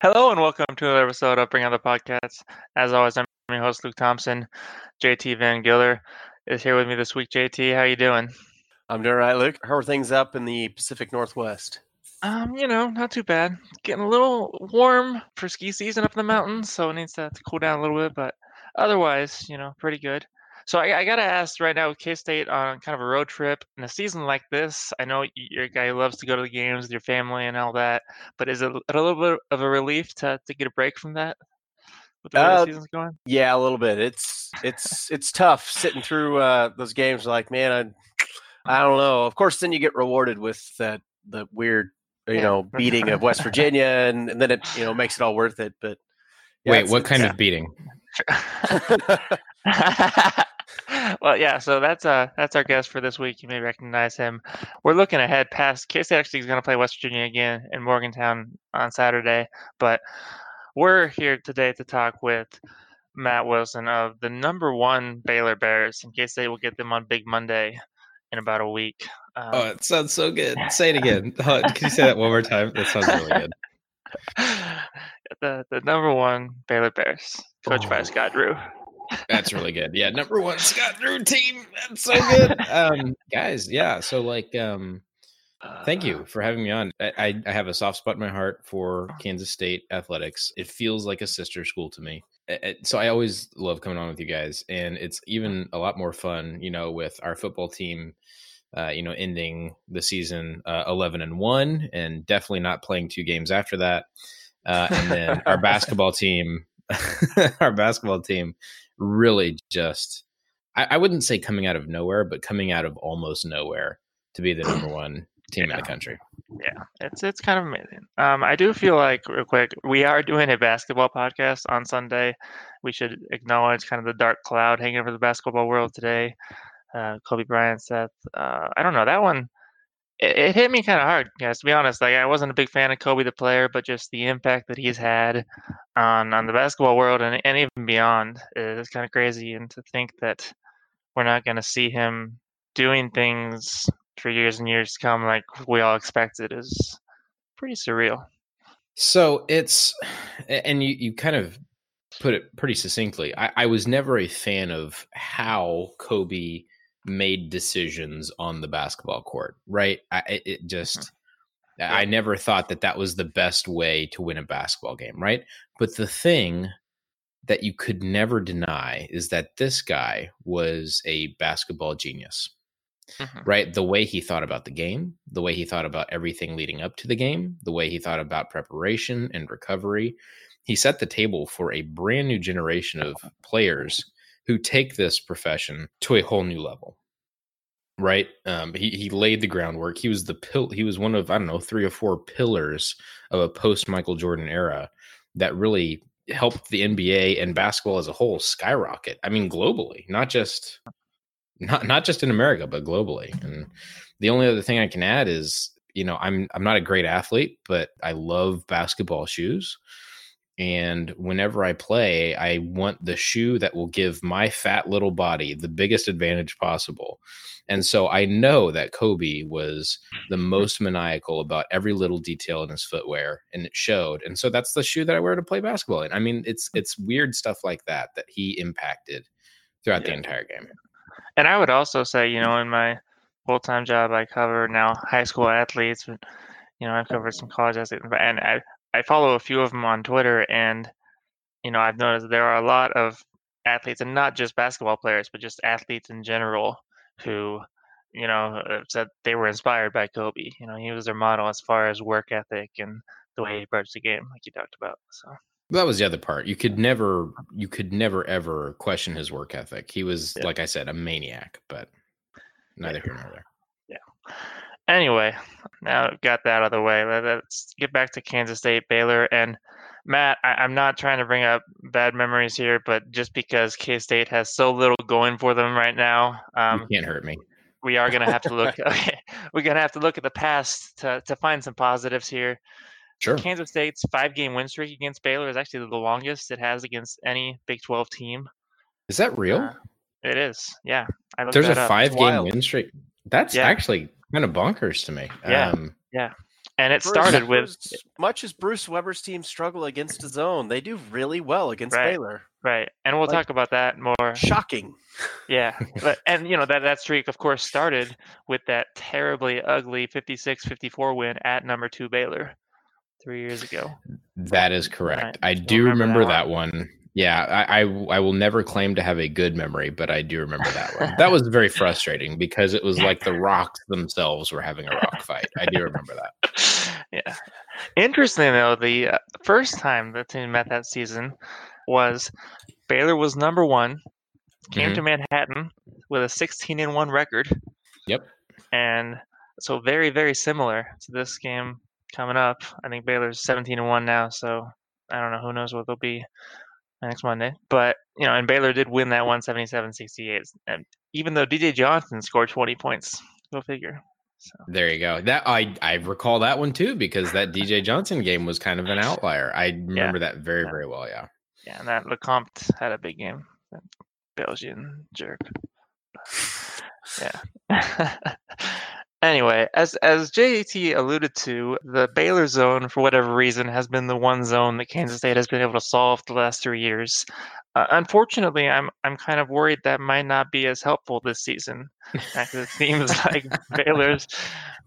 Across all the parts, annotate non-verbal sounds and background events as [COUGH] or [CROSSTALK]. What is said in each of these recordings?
Hello and welcome to another episode of Bring On the Podcast. As always, I'm your host Luke Thompson. JT Van Giller is here with me this week. JT, how you doing? I'm doing all right, Luke. How are things up in the Pacific Northwest? Um, you know, not too bad. Getting a little warm for ski season up in the mountains, so it needs to, to cool down a little bit, but otherwise, you know, pretty good. So I, I gotta ask right now, with K State on kind of a road trip in a season like this. I know you're guy loves to go to the games with your family and all that, but is it a little bit of a relief to to get a break from that? With the way Uh, the season's going. Yeah, a little bit. It's it's it's tough sitting through uh, those games. Like, man, I I don't know. Of course, then you get rewarded with that the weird, you Yeah. know, beating of West Virginia, and, and then it you know makes it all worth it. But yeah, Wait, what kind it's- of beating? [LAUGHS] [LAUGHS] [LAUGHS] well, yeah. So that's uh that's our guest for this week. You may recognize him. We're looking ahead past K State. Actually, is going to play West Virginia again in Morgantown on Saturday. But we're here today to talk with Matt Wilson of the number one Baylor Bears. In case they will get them on Big Monday in about a week. Um, Oh, it sounds so good. [LAUGHS] Say it again. Can you say that one more time? That sounds really good. [LAUGHS] the the number one Baylor Bears, coached by Oh. Scott Drew. That's really good. Yeah, number one Scott Drew team. That's so [LAUGHS] good. Um, guys, yeah. So like, um, thank you for having me on. I, I, have a soft spot in my heart for Kansas State athletics. It feels like a sister school to me. Uh, uh, So I always love coming on with you guys, and it's even a lot more fun, you know, with our football team. Uh, you know, ending the season uh, eleven and one, and definitely not playing two games after that. Uh, and then our [LAUGHS] basketball team, [LAUGHS] our basketball team, really just I, I wouldn't say coming out of nowhere, but coming out of almost nowhere to be the [CLEARS THROAT] number one team in the country. Yeah, it's it's kind of amazing. Um, I do feel like real quick, we are doing a basketball podcast on Sunday. We should acknowledge kind of the dark cloud hanging over the basketball world today. Uh, Kobe Bryant said, uh, I don't know that one. It, it hit me kind of hard, guys. To be honest, like I wasn't a big fan of Kobe the player, but just the impact that he's had on on the basketball world and and even beyond uh, is kind of crazy. And to think that we're not going to see him doing things for years and years to come like we all expected is pretty surreal. So it's and you you kind of put it pretty succinctly. I, I was never a fan of how Kobe made decisions on the basketball court. Right? I, it- just I never thought that that was the best way to win a basketball game. Right? But the thing that you could never deny is that this guy was a basketball genius. Mhm. right? The way he thought about the game, the way he thought about everything leading up to the game, the way he thought about preparation and recovery. He set the table for a brand new generation of [LAUGHS] players who take this profession to a whole new level. Right? Um, he he laid the groundwork. He was the pill. He was one of I don't know three or four pillars of a post Michael Jordan era that really helped the NBA and basketball as a whole skyrocket. I mean, globally, not just not not just in America, but globally. And the only other thing I can add is, you know, I'm I'm not a great athlete, but I love basketball shoes. And whenever I play, I want the shoe that will give my fat little body the biggest advantage possible. And so I know that Kobe was the mm-hmm. most maniacal about every little detail in his footwear, and it showed. And so that's the shoe that I wear to play basketball in. I mean, it's it's weird stuff like that that he impacted throughout the entire game. And I would also say, you know, in my full time job, I cover now high school athletes, but you know, I've covered some college athletes, and I I follow a few of them on Twitter, and you know, I've noticed there are a lot of athletes, and not just basketball players, but just athletes in general, who you know said they were inspired by Kobe. You know, he was their model as far as work ethic and the way he approached the game, like you talked about. So. That was the other part. You could never, mm-hmm. you could never ever question his work ethic. He was, Yeah. like I said, a maniac. But neither here nor there. Anyway, now got that out of the way. let- Let's get back to Kansas State, Baylor, and Matt. I, I'm not trying to bring up bad memories here, but just because K State has so little going for them right now, um, you can't hurt me. we are going to have to look. Okay, [LAUGHS] [LAUGHS] we're going to have to look at the past to to find some positives here. Sure. Kansas State's five-game win streak against Baylor is actually the longest it has against any Big 12 team. Is that real? Uh, It is, yeah. I There's a five game win streak. That's Yeah. actually kind of bonkers to me. Yeah. Um, and it Bruce- started with Bruce- much as Bruce Weber's team struggle against the zone, they do really well against Right. Baylor. right, and we'll like- talk about that more. Shocking. Yeah, [LAUGHS] but and you know that that streak, of course, started with that terribly ugly 56-54 win at number two Baylor three years ago. That is correct. Right. I do remember remember that that one. Yeah, I, I I will never claim to have a good memory, but I do remember that one. That was very frustrating because it was [LAUGHS] like the rocks themselves were having a rock fight. I do remember that. [LAUGHS] yeah. Interesting though, the uh, first time the team met that season was Baylor was number one, came Mhm. to Manhattan with a 16 and one record. Yep. And so very very similar to this game coming up. I think Baylor's 17 and one now, so I don't know who knows what they'll be next Monday. But you know, and Baylor did win that 177-68. And even though DJ Johnson scored 20 points, go figure. So There you go. That I I recall that one too because that DJ Johnson game was kind of an [LAUGHS] outlier. I remember that very Yeah. very well. Yeah. Yeah, and that Lecomte had a big game. That Belgian jerk. Yeah. [LAUGHS] [LAUGHS] anyway, as as JT alluded to, the Baylor zone, for whatever reason, has been the one zone that Kansas State has been able to solve the last three years. Uh, unfortunately, I'm I'm kind of worried that might not be as helpful this season, because it seems [LAUGHS] like Baylor's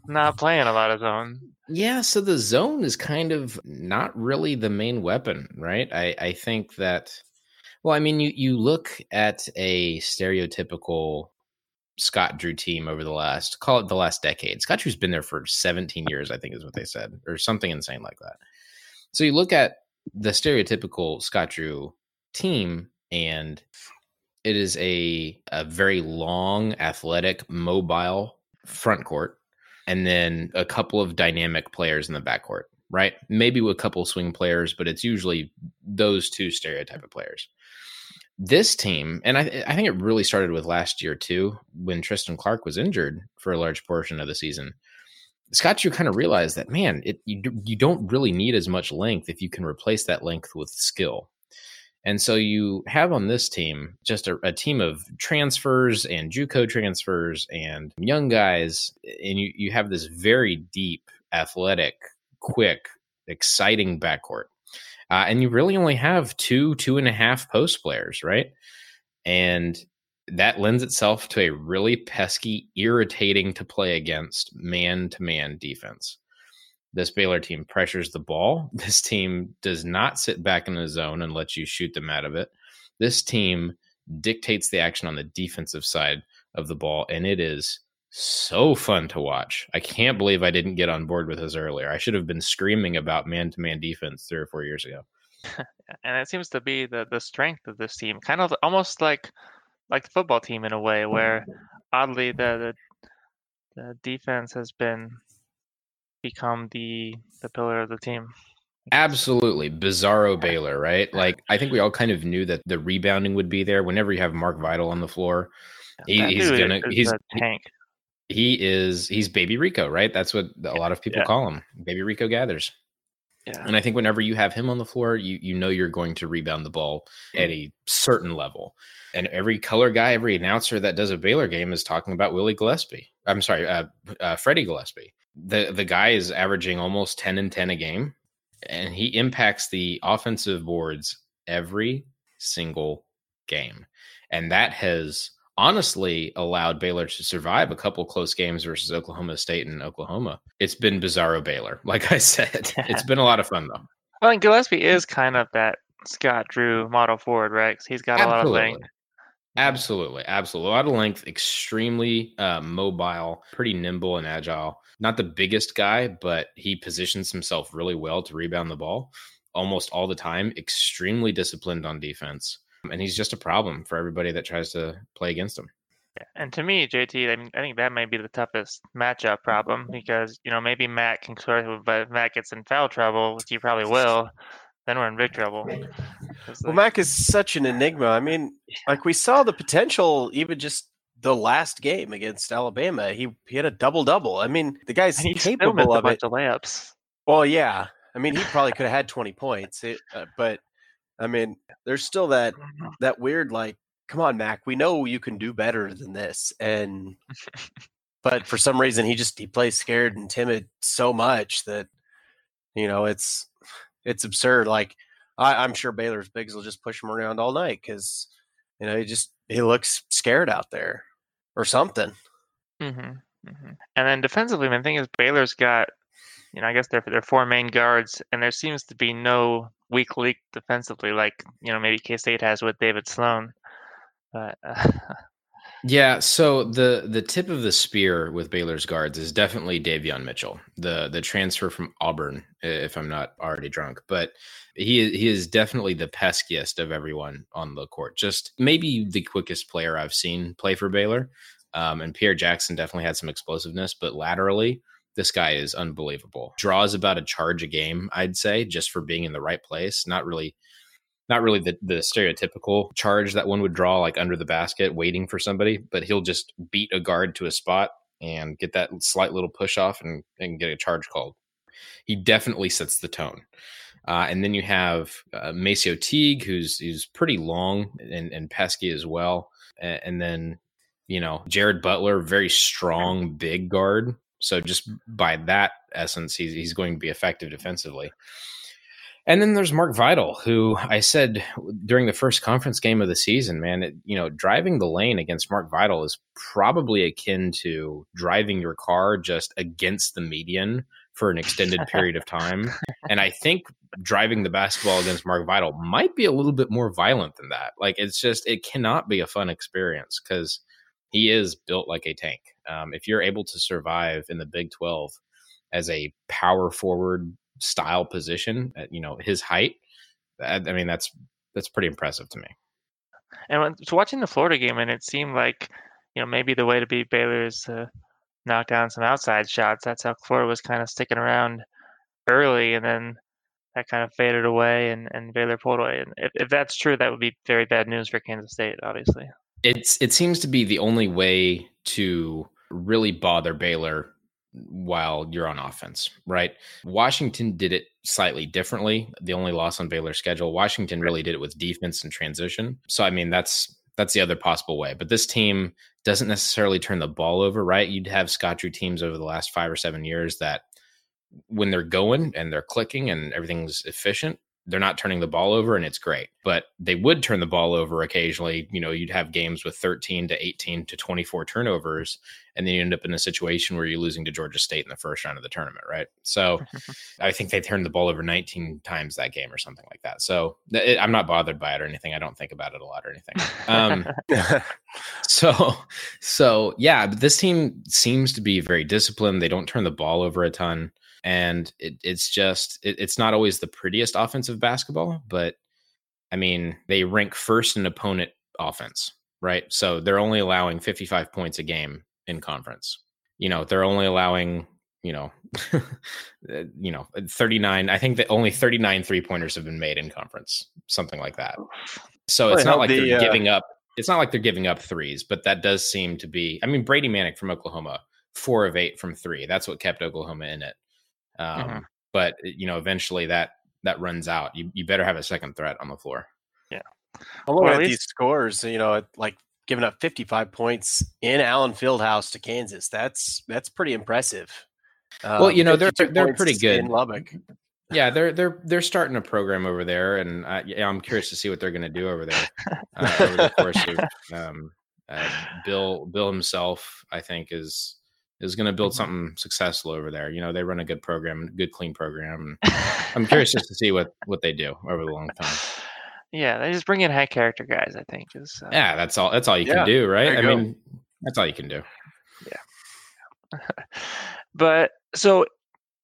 not playing a lot of zone. Yeah, so the zone is kind of not really the main weapon, right? I, I think that well, I mean you you look at a stereotypical Scott Drew team over the last call it the last decade. Scott Drew's been there for 17 years, I think is what they said, or something insane like that. So you look at the stereotypical Scott Drew team and it is a a very long, athletic, mobile front court and then a couple of dynamic players in the backcourt, right? Maybe with a couple swing players, but it's usually those two stereotype of players. This team, and I, I think it really started with last year too, when Tristan Clark was injured for a large portion of the season. Scott you kind of realized that man, it you, you don't really need as much length if you can replace that length with skill. And so you have on this team just a, a team of transfers and JUCO transfers and young guys, and you, you have this very deep, athletic, quick, exciting backcourt. Uh, and you really only have two, two and a half post players, right? And that lends itself to a really pesky, irritating to play against man to man defense. This Baylor team pressures the ball. [LAUGHS] This team does not sit back in the zone and let you shoot them out of it. This team dictates the action on the defensive side of the ball, and it is so fun to watch. I can't believe I didn't get on board with this earlier. I should have been screaming about man to man defense three or four years ago. [LAUGHS] and it seems to be the the strength of this team, kind of almost like like the football team in a way, where oddly the the, the defense has been become the the pillar of the team. Absolutely. Bizarro [LAUGHS] Baylor, right? Like, I think we all kind of knew that the rebounding would be there whenever you have Mark Vital on the floor. He, he's gonna, he's, a tank. He is, he's Baby Rico, right? That's what a lot of people Yeah. call him. Baby Rico Gathers. Yeah. And I think whenever you have him on the floor, you you know you're going to rebound the ball at a certain level. And every color guy, every announcer that does a Baylor game is talking about Willie Gillespie. I'm sorry, uh, uh, Freddie Gillespie. The the guy is averaging almost ten and ten a game, and he impacts the offensive boards every single game, and that has honestly allowed Baylor to survive a couple close games versus Oklahoma State and Oklahoma. It's been bizarro Baylor. [LAUGHS] Like I said, it's been a lot of fun though. Well, and Gillespie is kind of that Scott Drew model forward, right? he's got a lot of length. Absolutely, absolutely. A lot of length, extremely uh, mobile, pretty nimble and agile. Not the biggest guy, but he positions himself really well to rebound the ball almost all the time. Extremely disciplined on defense, and he's just a problem for everybody that tries to play against him. Yeah, And to me, JT, I mean, I think that may be the toughest matchup problem because you know maybe Matt can sort of, but if Matt gets in foul trouble, which he probably will, then we're in big trouble. 'Cause, Well, like, Mac is such an enigma. I mean, like we saw the potential even just the last game against Alabama. He he had a double double. I mean, the guy's he still missed capable a of bunch it. of layups. Well, yeah. I mean, he probably could have had 20 points, it, uh, but I mean, there's still that that weird like, come on, Mac, we know you can do better than this, and [LAUGHS] but for some reason he just he plays scared and timid so much that you know it's it's absurd. Like I, am sure Baylor's bigs will just push him around all night because you know he just he looks scared out there or something. Mm-hmm. Mm-hmm. And then defensively, the thing is Baylor's got you know I guess they're they're four main guards, and there seems to be no weak link defensively like you know maybe K State has with David Sloan. But uh, [LAUGHS] Yeah, so the the tip of the spear with Baylor's guards is definitely Davion Mitchell, the the transfer from Auburn, if I'm not already drunk. But he he is definitely the peskiest of everyone on the court. Just maybe the quickest player I've seen play for Baylor. Um, and Pierre Jackson definitely had some explosiveness, but laterally, this guy is unbelievable. Draws about a charge a game, I'd say, just for being in the right place. Not really not really the, the stereotypical charge that one would draw like under the basket waiting for somebody, but he'll just beat a guard to a spot and get that slight little push off and, and get a charge called. He definitely sets the tone. Uh, and then you have uh, MaCio Teague, who's who's pretty long and, and pesky as well. And, and then you know Jared Butler, very strong big guard. So just by that essence, he's he's going to be effective defensively. And then there's Mark Vital, who I said during the first conference game of the season, man, it, you know, driving the lane against Mark Vital is probably akin to driving your car just against the median for an extended [LAUGHS] period of time. And I think driving the basketball against Mark Vital might be a little bit more violent than that. Like it's just, it cannot be a fun experience because he is built like a tank. Um, if you're able to survive in the Big 12 as a power forward style position at you know his height. I, I mean, that's that's pretty impressive to me. And when, so watching the Florida game, and it seemed like you know maybe the way to beat Baylor is to knock down some outside shots. That's how Florida was kind of sticking around early, and then that kind of faded away, and, and Baylor pulled away. And if, if that's true, that would be very bad news for Kansas State, obviously. It's it seems to be the only way to really bother Baylor while you're on offense, right? Washington did it slightly differently. The only loss on Baylor's schedule, Washington really did it with defense and transition. So I mean, that's that's the other possible way. But this team doesn't necessarily turn the ball over, right? You'd have Scott Drew teams over the last five or seven years that when they're going and they're clicking and everything's efficient, they're not turning the ball over and it's great. But they would turn the ball over occasionally. You know, you'd have games with 13 to 18 to 24 turnovers, and then you end up in a situation where you're losing to Georgia State in the first round of the tournament, right? So [LAUGHS] I think they turned the ball over 19 times that game or something like that. So it, I'm not bothered by it or anything. I don't think about it a lot or anything. Um, [LAUGHS] [LAUGHS] so, so yeah, but this team seems to be very disciplined. They don't turn the ball over a ton and it, it's just it, it's not always the prettiest offensive basketball but i mean they rank first in opponent offense right? So they're only allowing 55 points a game in conference. You know they're only allowing you know [LAUGHS] uh, you know 39 i think that only 39 three pointers have been made in conference something like that. So it's not like the, they're uh, giving up it's not like they're giving up threes but that does seem to be i mean Brady Manek from oklahoma four of eight from three that's what kept oklahoma in it um, mm-hmm. But eh, you know, eventually that that runs out. You you better have a second threat on the floor. Yeah. I'm looking well, at least... these scores. You know, like giving up 55 points in Allen Fieldhouse to Kansas. That's that's pretty impressive. well, you know, they're they're pretty good in Lubbock. Yeah, they're they're they're starting a program over there, and I, yeah, I'm curious to see what they're going to do over there uh, over the course of [LAUGHS] um, uh, Bill Bill himself. I think is is going to build mm-hmm. something successful over there. You know, they run a good program, good clean program. [LAUGHS] I'm curious just to see what what they do over the long time. Yeah, they just bring in high character guys. I think is uh, yeah. That's all. That's all you yeah, can do, right? I go. mean, that's all you can do. Yeah. [LAUGHS] but so,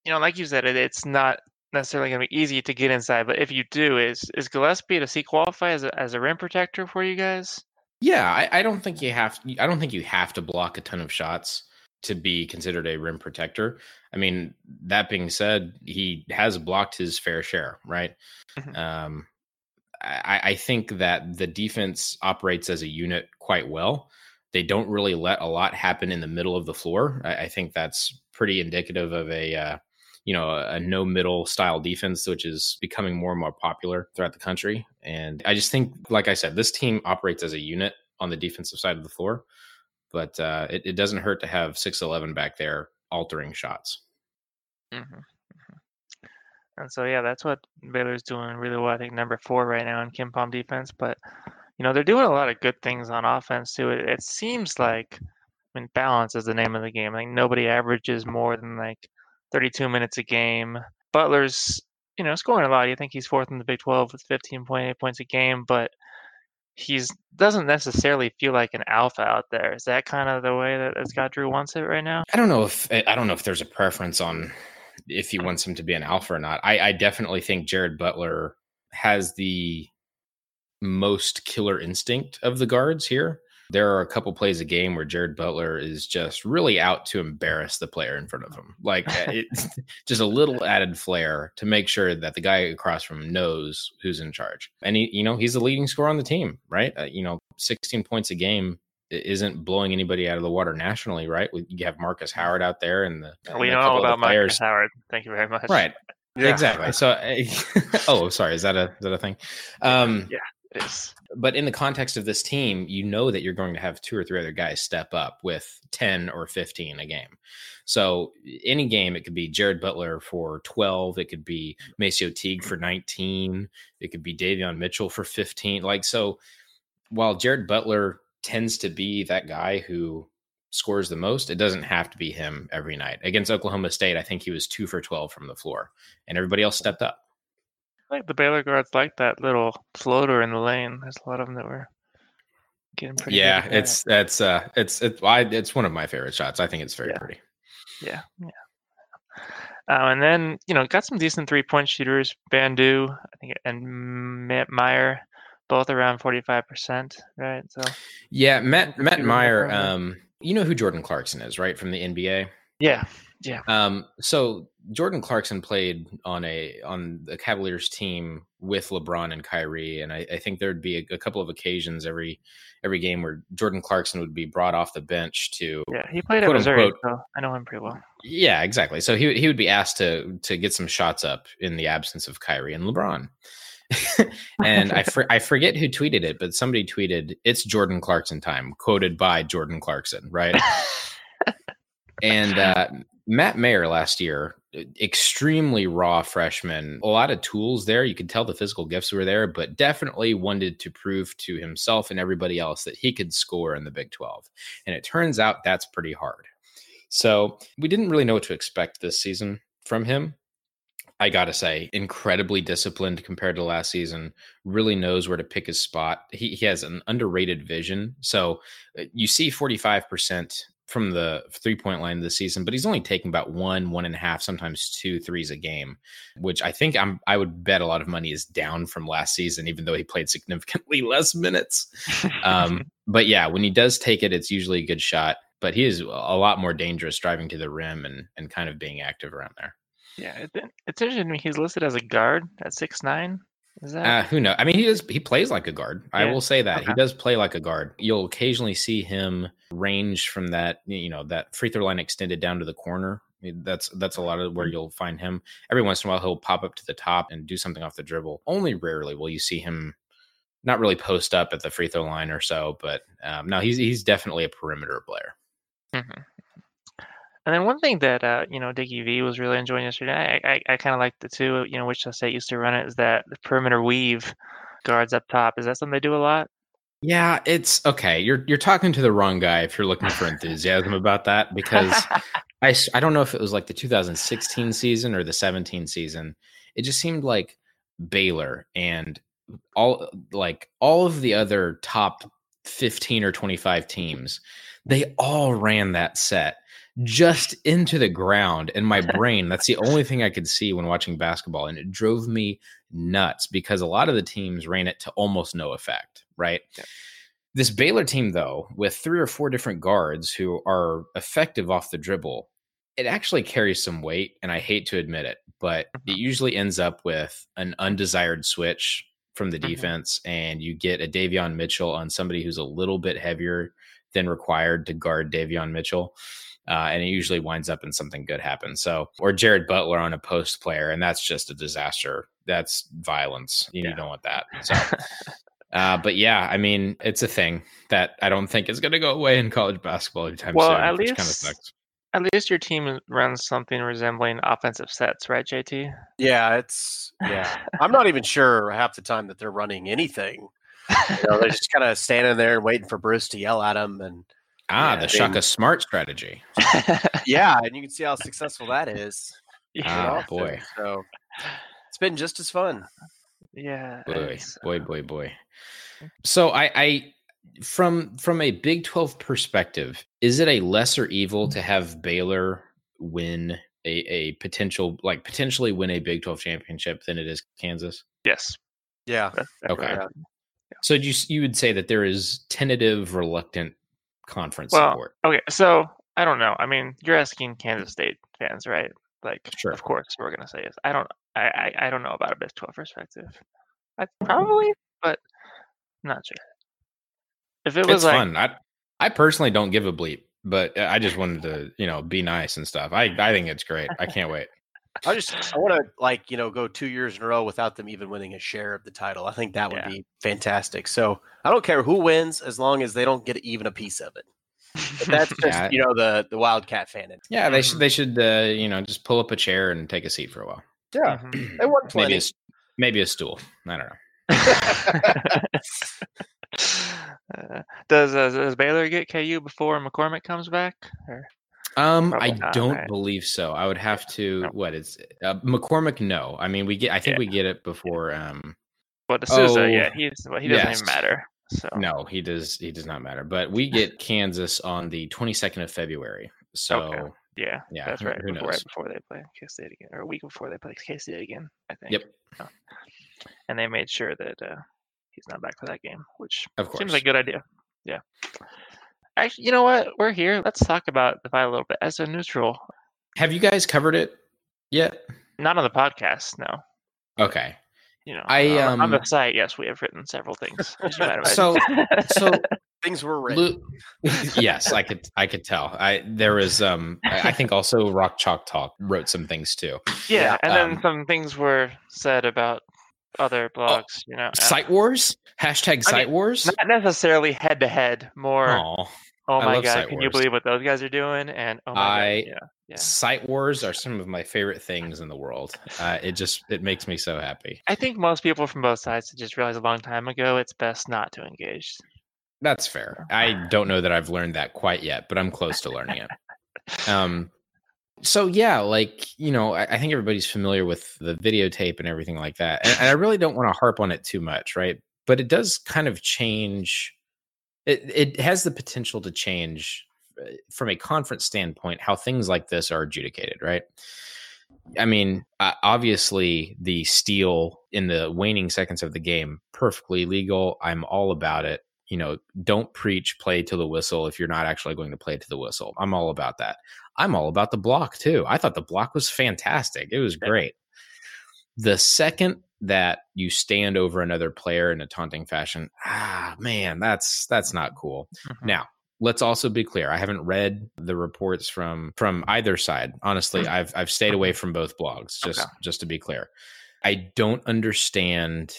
you know, like you said, it, it's not necessarily going to be easy to get inside. But if you do, is is Gillespie to see qualify as a, as a rim protector for you guys? Yeah, I, I don't think you have. I don't think you have to block a ton of shots to be considered a rim protector. I mean, that being said, he has blocked his fair share, right? Mm-hmm. Um, I, I, think that the defense operates as a unit quite well. They don't really let a lot happen in the middle of the floor. I, I think that's pretty indicative of a uh, you know a, a no middle style defense, which is becoming more and more popular throughout the country. And I just think, like I said, this team operates as a unit on the defensive side of the floor but uh, it, it doesn't hurt to have six eleven back there altering shots. Mm-hmm. And so yeah, that's what Baylor's doing really well. I think number four right now in KenPom defense, but you know they're doing a lot of good things on offense too. It, it seems like I mean balance is the name of the game. Think nobody averages more than like 32 minutes a game. Butler's you know scoring a lot. You think he's fourth in the Big 12 with 15.8 points a game, but he's doesn't necessarily feel like an alpha out there. Is that kind of the way that Scott Drew wants it right now? I don't know if I don't know if there's a preference on if he wants him to be an alpha or not. I, I definitely think Jared Butler has the most killer instinct of the guards here. There are a couple plays a game where Jared Butler is just really out to embarrass the player in front of him. Like it's [LAUGHS] [LAUGHS] just a little added flair to make sure that the guy across from him knows who's in charge. And he, you know, he's the leading scorer on the team, right? Uh, you know, 16 points a game isn't blowing anybody out of the water nationally, right? You have Marcus Howard out there, and the we know all about Marcus Howard. Thank you very much. Right. [LAUGHS] Yeah. Exactly. So, oh, sorry. Is that a is that a thing? Um, yeah, But in the context of this team, you know that you're going to have two or three other guys step up with ten or fifteen a game. So any game, it could be Jared Butler for twelve. It could be MaCio Teague for nineteen. It could be Davion Mitchell for fifteen. Like so, while Jared Butler tends to be that guy who scores the most, it doesn't have to be him every night. Against Oklahoma State, I think he was two for 12 from the floor, and everybody else stepped up. I think the Baylor guards like that little floater in the lane. There's a lot of them that were getting pretty. Yeah, it's that's uh, it's it's I, it's one of my favorite shots. I think it's very yeah. pretty. Yeah, yeah. Uh, and then you know got some decent three point shooters. Bandoo, I think, and Matt Mayer both around 45%, right? So Yeah, Matt Matt Mayer. um, you know who Jordan Clarkson is, right? From the NBA? Yeah. Yeah. Um, so Jordan Clarkson played on a on the Cavaliers team with LeBron and Kyrie, and I, I think there'd be a, a, couple of occasions every every game where Jordan Clarkson would be brought off the bench to yeah he played at Missouri, unquote, so I know him pretty well. Yeah, exactly. So he he would be asked to to get some shots up in the absence of Kyrie and LeBron. [LAUGHS] and I for, I forget who tweeted it, but somebody tweeted it's Jordan Clarkson time, quoted by Jordan Clarkson, right? [LAUGHS] and uh, Matt Mayer last year, extremely raw freshman, a lot of tools there. You could tell the physical gifts were there, but definitely wanted to prove to himself and everybody else that he could score in the Big 12. And it turns out that's pretty hard. So we didn't really know what to expect this season from him. I gotta say, incredibly disciplined compared to last season. Really knows where to pick his spot. He, he has an underrated vision. So you see 45% from the three point line this season, but he's only taking about one, one and a half, sometimes two threes a game, which I think I'm I would bet a lot of money is down from last season, even though he played significantly [LAUGHS] less minutes. um, [LAUGHS] but yeah, when he does take it, it's usually a good shot. But he is a lot more dangerous driving to the rim and and kind of being active around there. Yeah, it's interesting. To me, he's listed as a guard at six nine. Is that uh, who knows? I mean, he does. He plays like a guard. Yeah. I will say that okay. he does play like a guard. You'll occasionally see him range from that, you know, that free throw line extended down to the corner. That's that's a lot of where mm-hmm. you'll find him. Every once in a while, he'll pop up to the top and do something off the dribble. Only rarely will you see him not really post up at the free throw line or so. But um, no, he's he's definitely a perimeter player. Mm-hmm. And then one thing that uh, you know Dickie V was really enjoying yesterday, I I, I kind of liked the two. You know, Wichita State used to run it. Is that the perimeter weave guards up top? Is that something they do a lot? Yeah, it's okay. You're you're talking to the wrong guy if you're looking for enthusiasm about that because [LAUGHS] I I don't know if it was like the 2016 season or the 17 season. It just seemed like Baylor and all like all of the other top 15 or 25 teams, they all ran that set just into the ground in my [LAUGHS] brain. That's the only thing I could see when watching basketball. And it drove me nuts because a lot of the teams ran it to almost no effect, right? Yeah. This Baylor team, though, with three or four different guards who are effective off the dribble, it actually carries some weight. And I hate to admit it, but mm-hmm. it usually ends up with an undesired switch from the mm-hmm. defense. And you get a Davion Mitchell on somebody who's a little bit heavier than required to guard Davion Mitchell uh, and it usually winds up in something good happens. So, or Jared Butler on a post player, and that's just a disaster. That's violence. You, yeah. don't want that. So, [LAUGHS] Uh, but yeah, I mean, it's a thing that I don't think is going to go away in college basketball anytime Well, soon. at which kind of least- sucks. At least your team runs something resembling offensive sets, right, JT? Yeah, it's yeah. I'm not even sure half the time that they're running anything. You know, they're [LAUGHS] just kind of standing there and waiting for Bruce to yell at them, and Ah, Yeah, the Shaka mean- Smart strategy. [LAUGHS] yeah, and you can see how successful that is. [LAUGHS] yeah. Ah, often. boy. So it's been just as fun. yeah. boy, it's- boy, boy, boy. So I, I, from from a Big Twelve perspective, is it a lesser evil to have Baylor win a, a potential like potentially win a Big Twelve championship than it is Kansas? Yes. Yeah, that's- that's Okay. right. So you you would say that there is tentative, reluctant conference Well, support. Okay, so I don't know. I mean, you're asking Kansas State fans, right? Like, Sure. of course, we're gonna say yes. I don't. I, I, I don't know about a Big Twelve perspective. I mm-hmm. probably, but I'm not sure. If it was It's like, fun. I I personally don't give a bleep, but uh, I just wanted to you know be nice and stuff. I I think it's great. I can't wait. I just I want to like you know go two years in a row without them even winning a share of the title. I think that would Yeah. be fantastic. So I don't care who wins as long as they don't get even a piece of it. But [LAUGHS] that's just Yeah. you know the the Wildcat fan. in- Yeah, they should they should uh, you know just pull up a chair and take a seat for a while. Yeah, Mhm. they won Maybe plenty. a, s- maybe a stool. I don't know. [LAUGHS] [LAUGHS] Uh, does uh, does Baylor get KU before McCormack comes back? Or Um, Probably I not, don't right? believe so. I would have to. No. What is uh, McCormack? No, I mean we get. I think Yeah. we get it before. Um, well, De Sousa, Oh, yeah, he's well, he doesn't yes. even matter. So no, he does. He does not matter. But we [LAUGHS] get Kansas on the twenty second of February. So yeah, yeah, that's who- right. Who before, knows? right before they play K State again, or a week before they play K State again, I think. Yep. So- and they made sure that uh, he's not back for that game, which Of course. seems like a good idea. Yeah. Actually, you know what? We're here. Let's talk about the fight a little bit as a neutral. Have you guys covered it yet? Not on the podcast, no. Okay. You know, I, on, on the um, site, yes, we have written several things. as you might imagine. [LAUGHS] So so [LAUGHS] Things were written. Lu- [LAUGHS] yes, I could I could tell. I there was um I I think also Rock Chalk Talk wrote some things too. yeah, yeah, and then um, some things were said about other blogs. you know, uh, Site Wars? Hashtag I Site mean, Wars? not necessarily head to head. More, Oh, oh my god, can you believe what those guys are doing? And oh my I- god, yeah, yeah. Site Wars are some of my favorite things in the world. Uh, it just it makes me so happy. I think most people from both sides just realized a long time ago it's best not to engage. That's fair. I [LAUGHS] don't know that I've learned that quite yet, but I'm close to learning it. Um, so yeah, like you know, I, I think everybody's familiar with the videotape and everything like that, and, and I really don't want to harp on it too much, right? But it does kind of change. It it has the potential to change uh, from a conference standpoint how things like this are adjudicated, right? I mean, obviously, the steal in the waning seconds of the game, perfectly legal. I'm all about it. You know, don't preach play to the whistle if you're not actually going to play to the whistle. I'm all about that. I'm all about the block too. I thought the block was fantastic. It was great. The second that you stand over another player in a taunting fashion, ah, man, that's that's not cool. Mhm. Now, let's also be clear. I haven't read the reports from from either side. Honestly, I've I've stayed away from both blogs. Just Okay. just to be clear, I don't understand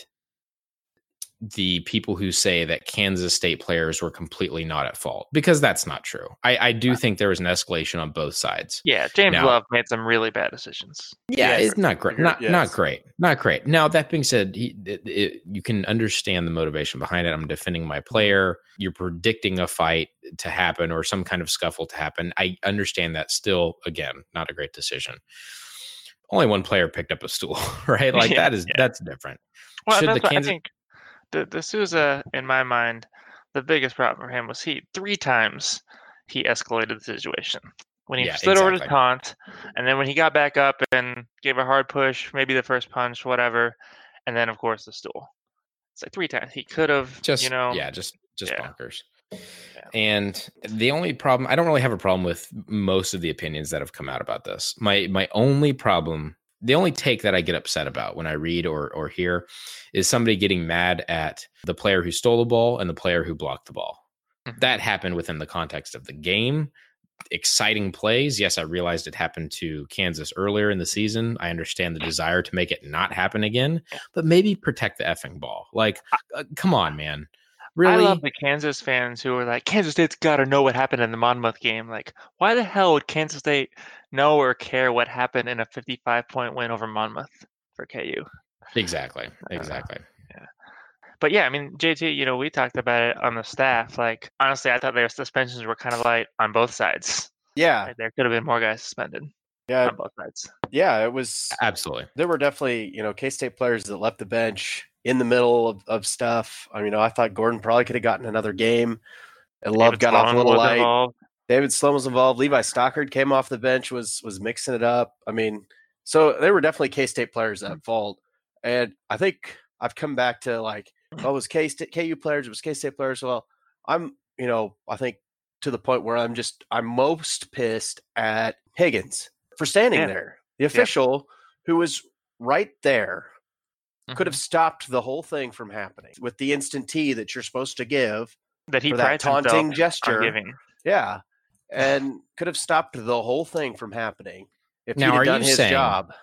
the people who say that Kansas State players were completely not at fault because that's not true. I, I do think there was an escalation on both sides. Yeah, James Now- Love made some really bad decisions. Yeah, Yes, it's not great. agree- Not not great. Not great. Now that being said, he, it, it, you can understand the motivation behind it. I'm defending my player. You're predicting a fight to happen or some kind of scuffle to happen. I understand that. Still, again, not a great decision. Only one player picked up a stool, [LAUGHS] right? Like [LAUGHS] Yeah, that is yeah. that's different. Well, Should that's the what Kansas- I think the the Souza, in my mind, the biggest problem for him was he three times he escalated the situation. When he Yeah, slid over to exactly. taunt, and then when he got back up and gave a hard push, maybe the first punch, whatever, and then of course the stool. It's like three times. He could have, Just you know, yeah, just just yeah. bonkers. And the only problem, I don't really have a problem with most of the opinions that have come out about this. My my only problem, the only take that I get upset about when I read or or hear, is somebody getting mad at the player who stole the ball and the player who blocked the ball. Mhm. That happened within the context of the game. exciting plays. Yes, I realized it happened to Kansas earlier in the season. I understand the desire to make it not happen again, but maybe protect the effing ball. Like, uh, come on, man. Really? I love the Kansas fans who are like, Kansas State's got to know what happened in the Monmouth game. Like, why the hell would Kansas State know or care what happened in a 55 point win over Monmouth for KU? Exactly. Exactly. Yeah. But yeah, I mean, JT, you know, we talked about it on the staff. Like, honestly, I thought their suspensions were kind of light on both sides. Yeah, Like, there could have been more guys suspended yeah, on both sides. yeah. It was Absolutely. there were definitely you know K State players that left the bench in the middle of, of stuff. I mean, I thought Gordon probably could have gotten another game. And Love David got off a little light. involved. David Sloan was involved. Levi Stockard came off the bench, was was mixing it up. I mean, so they were definitely K State players at fault. And I think I've come back to like, oh, it was K State KU players, it was K State players. Well, I'm, you know, I think to the point where I'm just I'm most pissed at Higgins for standing Yeah. there. The official who was right there could Mhm. have stopped the whole thing from happening with the instant tea that you're supposed to give that he for that prides himself taunting gesture. giving. Yeah. [SIGHS] And could have stopped the whole thing from happening if Now, he'd are have done you his saying- job.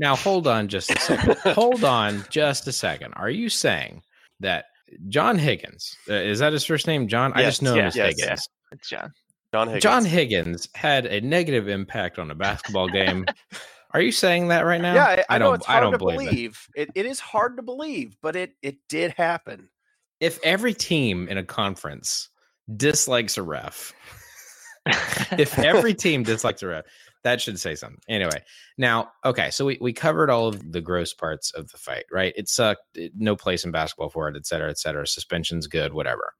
Now, hold on just a second. hold on [LAUGHS] just a second. Are you saying that John Higgins, uh, is that his first name? John? I just Yes, know him yeah, as yes, Higgins. It's John. John Higgins. John Higgins had a negative impact on a basketball game. [LAUGHS] Are you saying that right now? Yeah, I, I know don't. it's I don't to believe it. It. it is hard to believe, but it it did happen. If every team in a conference dislikes a ref, if every [LAUGHS] team dislikes a ref, that should say something. Anyway, now, okay, so we, we covered all of the gross parts of the fight, right? It sucked, it- no place in basketball for it, et cetera, et cetera. Suspension's good, whatever.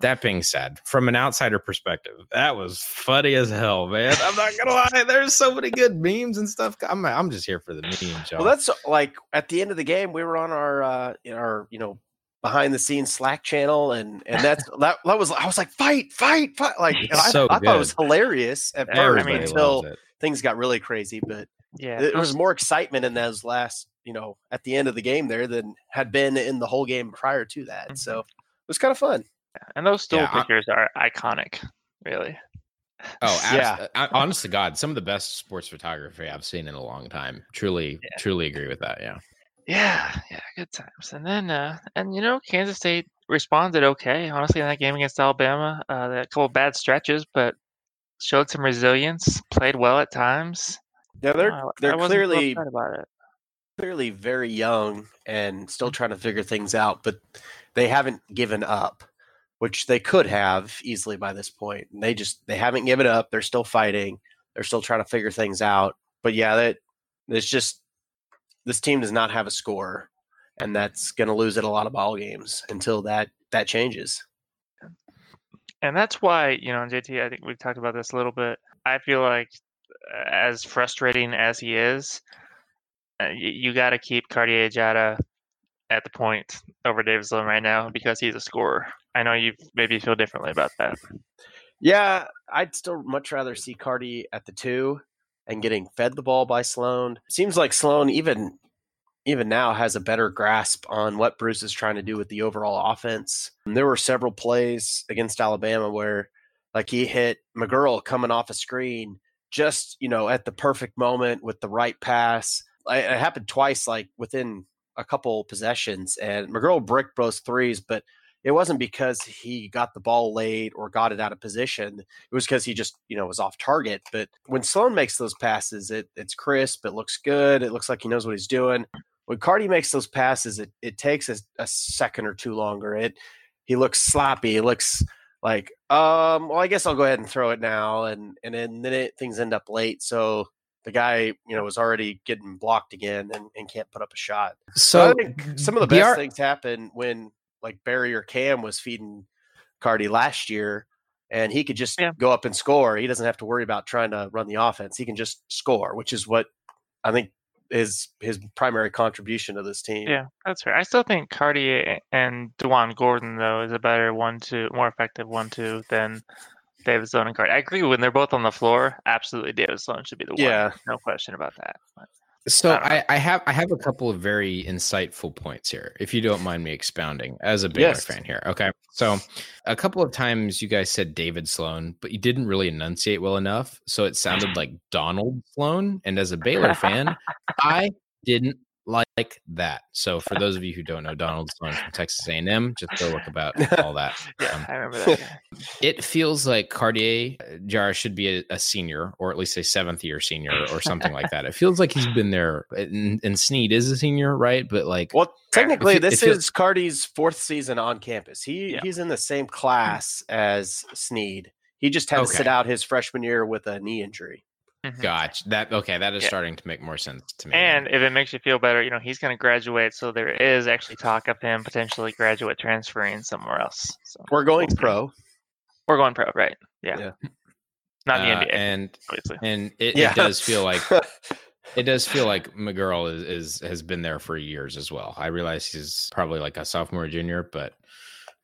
That being said, from an outsider perspective, that was funny as hell, man. I'm not gonna lie. There's so many good memes and stuff. I'm I'm just here for the memes, y'all. Well, that's like at the end of the game, we were on our uh in our you know behind the scenes Slack channel, and and that's [LAUGHS] that that was I was like fight, fight, fight. Like and I, I thought it was hilarious at first Everybody mean, until things got really crazy, but Yeah, there was more excitement in those last you know at the end of the game there than had been in the whole game prior to that. Mhm. So it was kind of fun. And those still Yeah, I- pictures are iconic. Really, Oh, [LAUGHS] abs- Yeah. I, honest to God, some of the best sports photography I've seen in a long time. Truly, Yeah. truly agree with that. Yeah. yeah, yeah, good times. And then, uh, and you know, Kansas State responded okay. Honestly, in that game against Alabama, uh, they had a couple bad stretches, but showed some resilience. Played well at times. Yeah, they're Uh, they're clearly about it. clearly very young and still trying to figure things out, but they haven't given up, which they could have easily by this point. And they just they haven't given up. They're still fighting. They're still trying to figure things out. But yeah, that it's just this team does not have a score, and that's going to lose at a lot of ball games until that that changes. and that's why you know JT. I think we've talked about this a little bit. I feel like uh, as frustrating as he is, uh, you, got to keep Cartier Diarra at the point over David Sloan right now because he's a scorer. I know you maybe feel differently about that. Yeah, I'd still much rather see Cardi at the two and getting fed the ball by Sloan. Seems like Sloan even even now has a better grasp on what Bruce is trying to do with the overall offense. And there were several plays against Alabama where like he hit McGuirl coming off a screen just, you know, at the perfect moment with the right pass. It happened twice like within a couple possessions and McGuirl bricked both threes, but it wasn't because he got the ball late or got it out of position. It was because he just, you know, was off target. But when Sloan makes those passes, it, it's crisp. It looks good. It looks like he knows what he's doing. When Cardi makes those passes, it, it takes a, a second or two longer. It he looks sloppy. He looks like, um, well, I guess I'll go ahead and throw it now, and and then, then it, things end up late. So the guy, you know, was already getting blocked again and, and can't put up a shot. So I think some of the best ar- things happen when like Barry or Cam was feeding Cardi last year, and he could just Yeah. go up and score. He doesn't have to worry about trying to run the offense. He can just score, which is what I think is his primary contribution to this team. Yeah, that's right. I still think Cartier and DaJuan Gordon though is a better one two, more effective one two than David Sloan and Cartier. I agree when they're both on the floor. Absolutely, David Sloan should be the one. Yeah. no question about that. But, So I I, have I have a couple of very insightful points here, if you don't mind me expounding as a Baylor Yes. fan here. Okay. So a couple of times you guys said David Sloan, but you didn't really enunciate well enough. So it sounded [LAUGHS] like Donald Sloan. And as a Baylor fan, [LAUGHS] I didn't like that. So for [LAUGHS] those of you who don't know Donald's from Texas A&M, just go look about [LAUGHS] all that. Yeah, Um, I remember that [LAUGHS] guy. it feels like Cartier uh, Jar should be a, a senior, or at least a seventh year senior, or something like that. It feels like he's been there, and, and Sneed is a senior, right? But like, Well, technically, It fe- it this feels- is Cardi's fourth season on campus. He Yeah. he's in the same class as Sneed. He just had to sit out his freshman year with a knee injury. Mhm. Gotch. That okay. That is Yeah. starting to make more sense to me. And if it makes you feel better, you know, he's going to graduate, so there is actually talk of him potentially graduate transferring somewhere else. So We're going we'll pro. We're going pro, right? Yeah. Yeah. Not the Uh, NBA, and obviously. and it, Yeah. [LAUGHS] it does feel like it does feel like McGuirl is, is has been there for years as well. I realize he's probably like a sophomore, or junior, but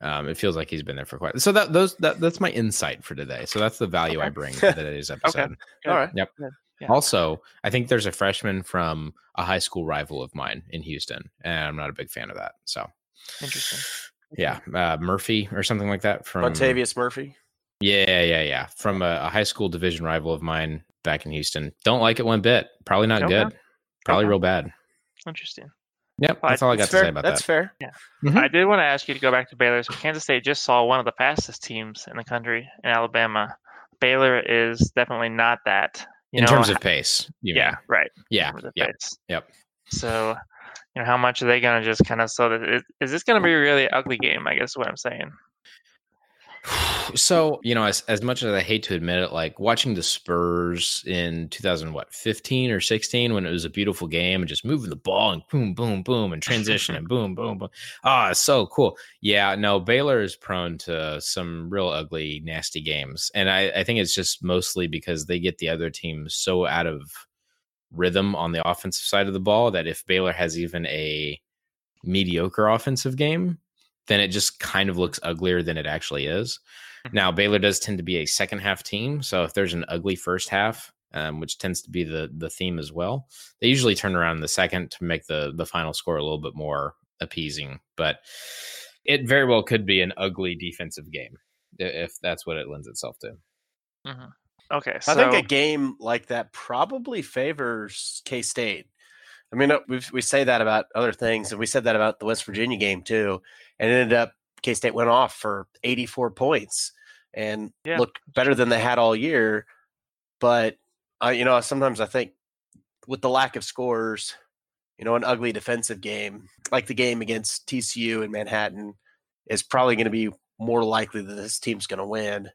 um, it feels like he's been there for quite. So that those that that's my insight for today. So that's the value I bring to [LAUGHS] today's episode. Good. All right. Yep. Good. Yeah. Also, I think there's a freshman from a high school rival of mine in Houston, and I'm not a big fan of that. So, Interesting. yeah, uh, Murphy or something like that from Montavious Murphy. Yeah, yeah, yeah, from a, a high school division rival of mine back in Houston. Don't like it one bit. Probably not Okay. good. Probably Okay. real bad. Interesting. Yep, that's all I got That's to fair. say about that. That's that. fair. Mhm. I did want to ask you to go back to Baylor. So Kansas State just saw one of the fastest teams in the country in Alabama. Baylor is definitely not that. You in know, terms of pace, you yeah, mean. right. yeah, terms of yeah. pace. Yep. So, you know, how much are they going to just kind of so that is, is this going to be a really ugly game? I guess is what I'm saying. [SIGHS] So you know, as as much as I hate to admit it, like watching the Spurs in 2000, what 15 or 16, when it was a beautiful game and just moving the ball and boom, boom, boom, and transition and boom, boom, boom. Ah, so cool. Yeah, no, Baylor is prone to some real ugly, nasty games, and I, I think it's just mostly because they get the other team so out of rhythm on the offensive side of the ball that if Baylor has even a mediocre offensive game, then it just kind of looks uglier than it actually is. Now Baylor does tend to be a second half team, so if there's an ugly first half, um, which tends to be the the theme as well, they usually turn around in the second to make the the final score a little bit more appeasing. But it very well could be an ugly defensive game if that's what it lends itself to. hmm Okay, so I think a game like that probably favors K State. I mean, we we say that about other things, and we said that about the West Virginia game too. And it ended up K State went off for 84 points and Yeah, looked better than they had all year. But uh, you know, sometimes I think with the lack of scores, you know, an ugly defensive game like the game against TCU in Manhattan is probably going to be more likely that this team's going to win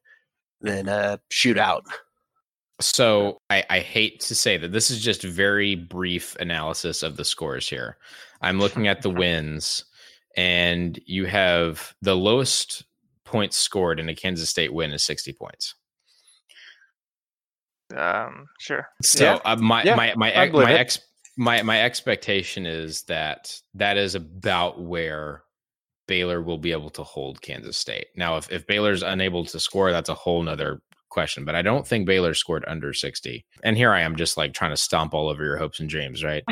than a shootout. So I, I hate to say that this is just very brief analysis of the scores here. I'm looking at the [LAUGHS] wins, and you have the lowest points scored in a Kansas State win is 60 points. um, sure. So Yeah. uh, my, Yeah, my my ex- my ex my my expectation is that that is about where Baylor will be able to hold Kansas State. Now, if if Baylor's unable to score, that's a whole nother question. But I don't think Baylor scored under sixty. And here I am, just like trying to stomp all over your hopes and dreams, right?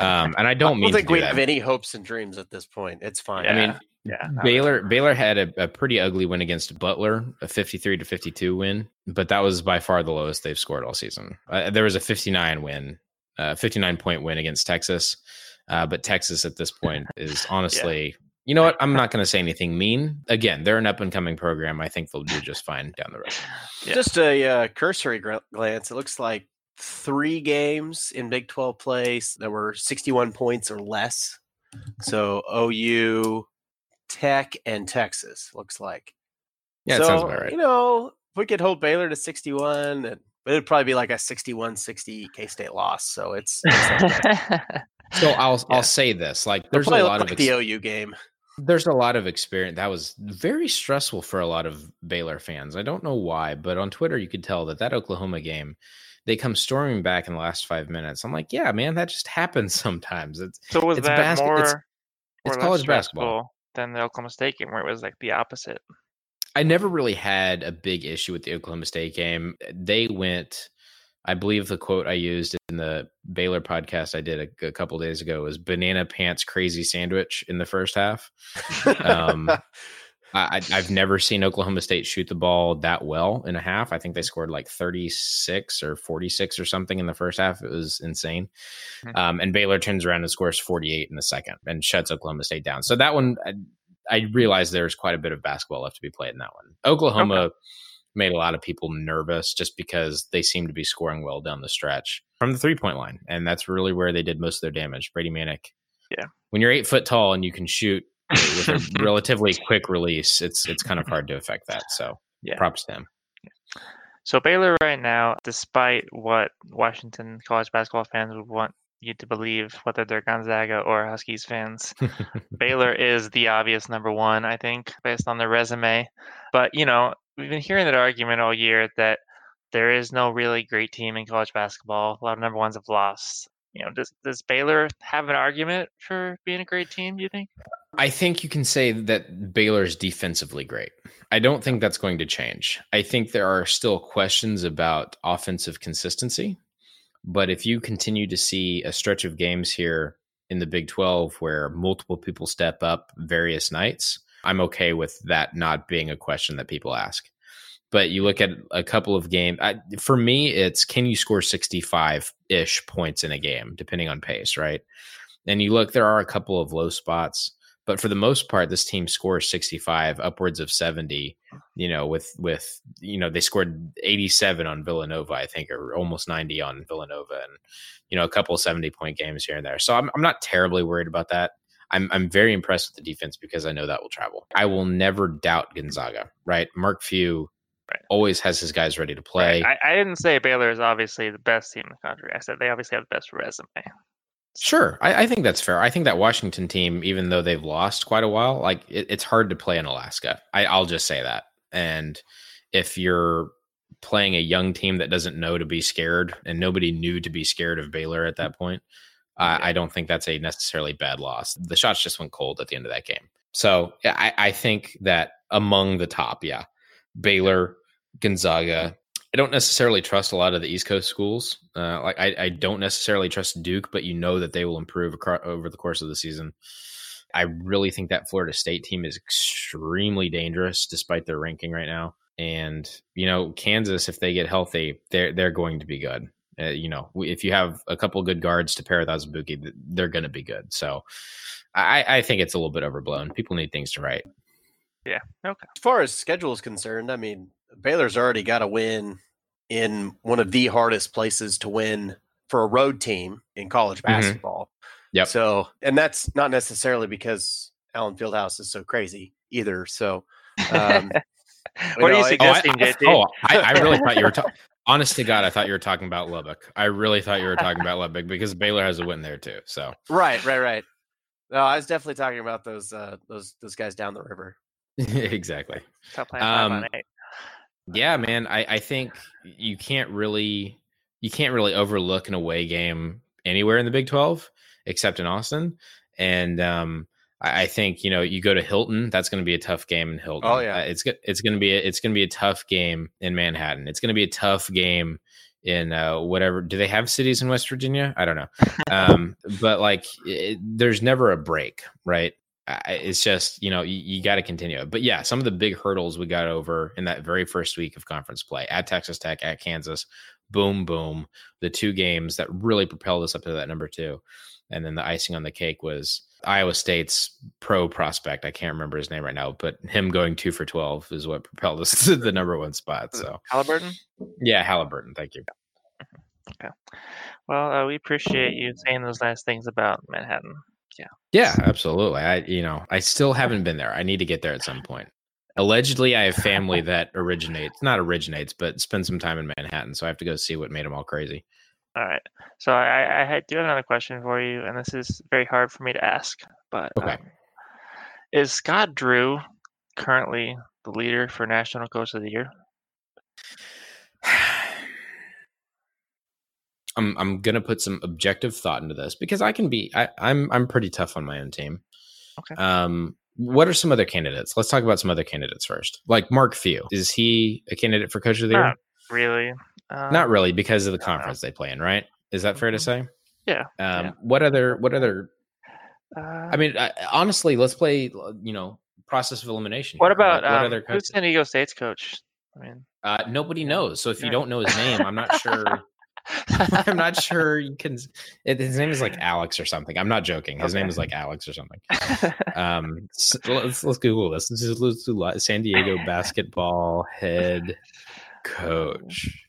Um, and I [LAUGHS] don't I mean don't think to do we that. have any hopes and dreams at this point. It's fine. I mean, yeah, no, Baylor Baylor had a, a pretty ugly win against Butler, a 53 to 52 win, but that was by far the lowest they've scored all season. Uh, there was a 59 win, uh, 59 point win against Texas, uh, but Texas at this [LAUGHS] point is honestly, you know what? I'm not going to say anything mean. Again, they're an up and coming program. I think they'll do just fine down the road. [LAUGHS] Yeah. just a uh, cursory gr- glance. It looks like three games in Big 12 plays that were 61 points or less. So OU, Tech, and Texas looks like. Yeah, so, it sounds about right. You know, if we could hold Baylor to 61, and it'd probably be like a 61 60 K State loss. So it's, it's. [LAUGHS] So I'll Yeah. I'll say this: like, there's a lot look of ex- the OU game. There's a lot of experience that was very stressful for a lot of Baylor fans. I don't know why, but on Twitter you could tell that that Oklahoma game they come storming back in the last 5 minutes. I'm like, yeah, man, that just [LAUGHS] happens sometimes. It's so was it's that basket- more? it's- it's college basketball. than the Oklahoma State game, where it was like the opposite. I never really had a big issue with the Oklahoma State game. They went I believe the quote I used in the Baylor podcast I did a, a couple days ago was "banana pants crazy sandwich" in the first half. Um, [LAUGHS] I, have never seen Oklahoma State shoot the ball that well in a half. I think they scored like 36 or 46 or something in the first half. It was insane. Mm-hmm. Um, and Baylor turns around and scores 48 in the second and shuts Oklahoma State down. So that one, I, I realized there's quite a bit of basketball left to be played in that one. Oklahoma okay. Made a lot of people nervous just because they seemed to be scoring well down the stretch from the three point line. And that's really where they did most of their damage. Brady Manek. Yeah. When you're eight foot tall and you can shoot with a [LAUGHS] relatively quick release, it's it's kind of hard to affect that. So yeah. props to him. So Baylor right now, despite what Washington college basketball fans would want you to believe, whether they're Gonzaga or Huskies fans, [LAUGHS] Baylor is the obvious number one, I think, based on their resume. But you know, we've been hearing that argument all year that there is no really great team in college basketball. A lot of number ones have lost. You know, does does Baylor have an argument for being a great team? Do you think? I think you can say that Baylor's defensively great. I don't think that's going to change. I think there are still questions about offensive consistency. But if you continue to see a stretch of games here in the Big 12 where multiple people step up various nights, I'm okay with that not being a question that people ask. But you look at a couple of games, for me, it's can you score 65 ish points in a game, depending on pace, right? And you look, there are a couple of low spots but for the most part this team scores 65 upwards of 70 you know with with you know they scored 87 on villanova i think or almost 90 on villanova and you know a couple of 70 point games here and there so i'm, I'm not terribly worried about that I'm, I'm very impressed with the defense because i know that will travel i will never doubt gonzaga right mark few Right. always has his guys ready to play. Right. I, I, didn't say Baylor is obviously the best team in the country. I said they obviously have the best resume. Sure, I, I, think that's fair. I think that Washington team, even though they've lost quite a while, like it, it's hard to play in Alaska. I, I'll just say that. And if you're playing a young team that doesn't know to be scared, and nobody knew to be scared of Baylor at that point, uh, I don't think that's a necessarily bad loss. The shots just went cold at the end of that game. So I, I think that among the top, yeah, Baylor, Gonzaga, I don't necessarily trust a lot of the East Coast schools. Uh, like I, I, don't necessarily trust Duke, but you know that they will improve across, over the course of the season. I really think that Florida State team is extremely dangerous, despite their ranking right now. And you know, Kansas, if they get healthy, they're they're going to be good. Uh, you know, if you have a couple good guards to pair with Azubuike, they're going to be good. So, I, I think it's a little bit overblown. People need things to write. Yeah. Okay. As far as schedule is concerned, I mean, Baylor's already got a win in one of the hardest places to win for a road team in college mm-hmm. basketball. Mm-hmm. Yep. So, and that's not necessarily because Allen Fieldhouse is so crazy either. So, um, [LAUGHS] what are you suggesting, oh, I, [LAUGHS] oh, I, I, really thought you were talking. [LAUGHS] Honest to God, I thought you were talking about Lubbock. I really thought you were talking about Lubbock because Baylor has a win there too. So [LAUGHS] right, right, right. No, I was definitely talking about those uh, those those guys down the river. [LAUGHS] exactly. Um, yeah, man. I, I think you can't really you can't really overlook an away game anywhere in the Big Twelve except in Austin. And um, I, I think you know you go to Hilton. That's going to be a tough game in Hilton. Oh yeah, uh, it's it's going to be a, it's going to be a tough game in Manhattan. It's going to be a tough game in uh, whatever. Do they have cities in West Virginia? I don't know. [LAUGHS] Um, but like, it, there's never a break, right? it's just you know you, you got to continue but yeah some of the big hurdles we got over in that very first week of conference play at texas tech at kansas boom boom the two games that really propelled us up to that number two and then the icing on the cake was iowa state's pro prospect i can't remember his name right now but him going two for 12 is what propelled us [LAUGHS] to the number one spot so haliburton yeah haliburton thank you okay well uh, we appreciate you saying those nice things about manhattan yeah. Yeah, absolutely. I you know, I still haven't been there. I need to get there at some point. Allegedly, I have family that [LAUGHS] originates, not originates, but spend some time in Manhattan, so I have to go see what made them all crazy. All right. So I, I do have another question for you, and this is very hard for me to ask, but okay. Um, is Scott Drew currently the leader for National Coach of the Year? [SIGHS] I'm I'm gonna put some objective thought into this because I can be I, I'm I'm pretty tough on my own team. Okay. Um, what are some other candidates? Let's talk about some other candidates first. Like Mark Few, is he a candidate for coach of the year? Uh, really. Um, Not really because of the conference they play in, right? Is that fair to Mhm. say? Yeah, Um, yeah. What other? What other? Uh, I mean, I, honestly, let's play. You know, process of elimination. what here. about Like, what um, other who's? San Diego State's coach? I mean, Uh, nobody knows. So if you don't know his name, I'm not sure. [LAUGHS] I'm not sure you can. It, his name is like Alex or something. I'm not joking. His name is like Alex or something. [LAUGHS] Um, s- let's let's Google this. This is let's do li- San Diego [LAUGHS] basketball head coach.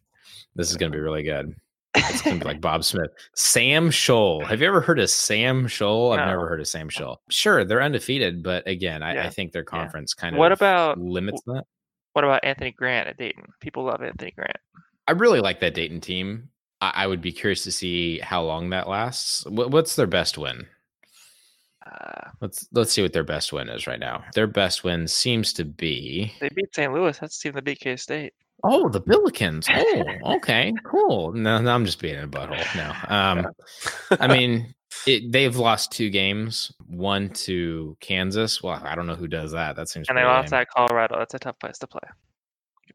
This is gonna be really good. It's gonna be like [LAUGHS] Bob Smith. Sam Scholl. Have you ever heard of Sam Scholl? I've No. never heard of Sam Scholl. Sure, they're undefeated, but again, I, Yeah. I think their conference kind of What about- limits that. what about Anthony Grant at Dayton? People love Anthony Grant. I really like that Dayton team. I, I would be curious to see how long that lasts. What, what's their best win? Uh, Let's let's see what their best win is right now. Their best win seems to be they beat St. Louis. That's the team that beat K State. Oh the Billikens. Oh, [LAUGHS] okay, cool. No, no, I'm just being a butthole. No, um, I [LAUGHS] mean it, they've lost two games. One to Kansas. Well, I don't know who does that. That seems And they lost lame. at Colorado. That's a tough place to play.